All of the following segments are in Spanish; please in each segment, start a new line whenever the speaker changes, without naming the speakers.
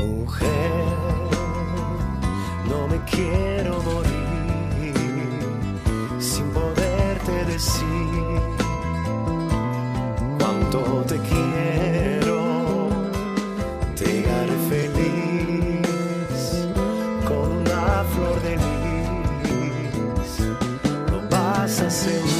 Mujer, no me quiero morir sin poderte decir cuánto te quiero. Te haré feliz con una flor de lis. Lo vas a sentir.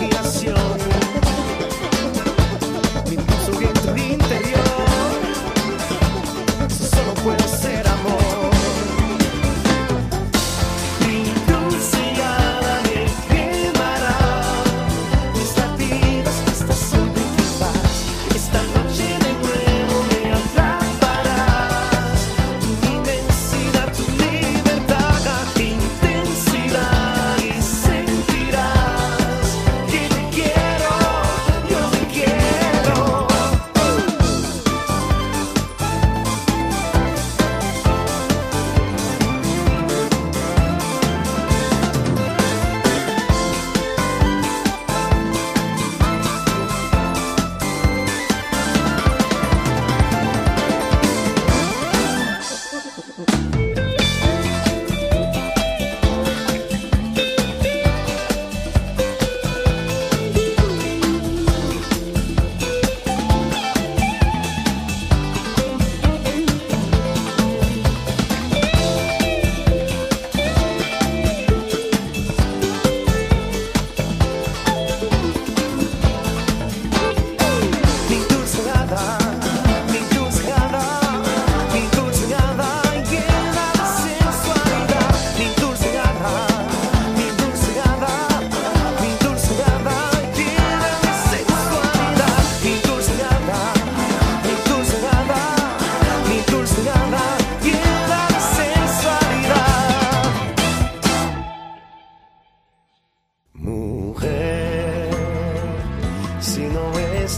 imaginación.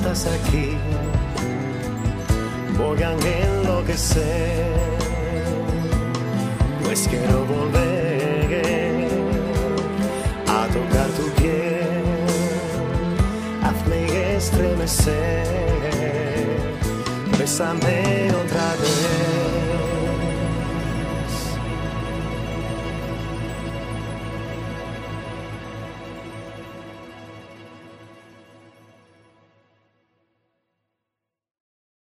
estás aquí, voy a enloquecer, pues quiero volver a tocar tu piel, hazme estremecer, bésame otra vez.